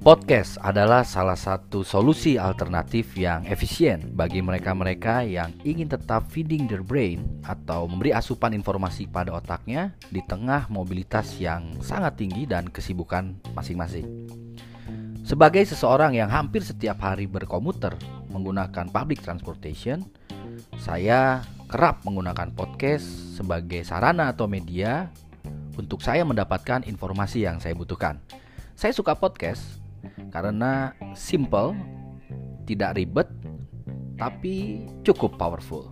Podcast adalah salah satu solusi alternatif yang efisien bagi mereka-mereka yang ingin tetap feeding their brain atau memberi asupan informasi pada otaknya di tengah mobilitas yang sangat tinggi dan kesibukan masing-masing. Sebagai seseorang yang hampir setiap hari berkomuter menggunakan public transportation, saya kerap menggunakan podcast sebagai sarana atau media untuk saya mendapatkan informasi yang saya butuhkan. Saya suka podcast karena simple, tidak ribet, tapi cukup powerful.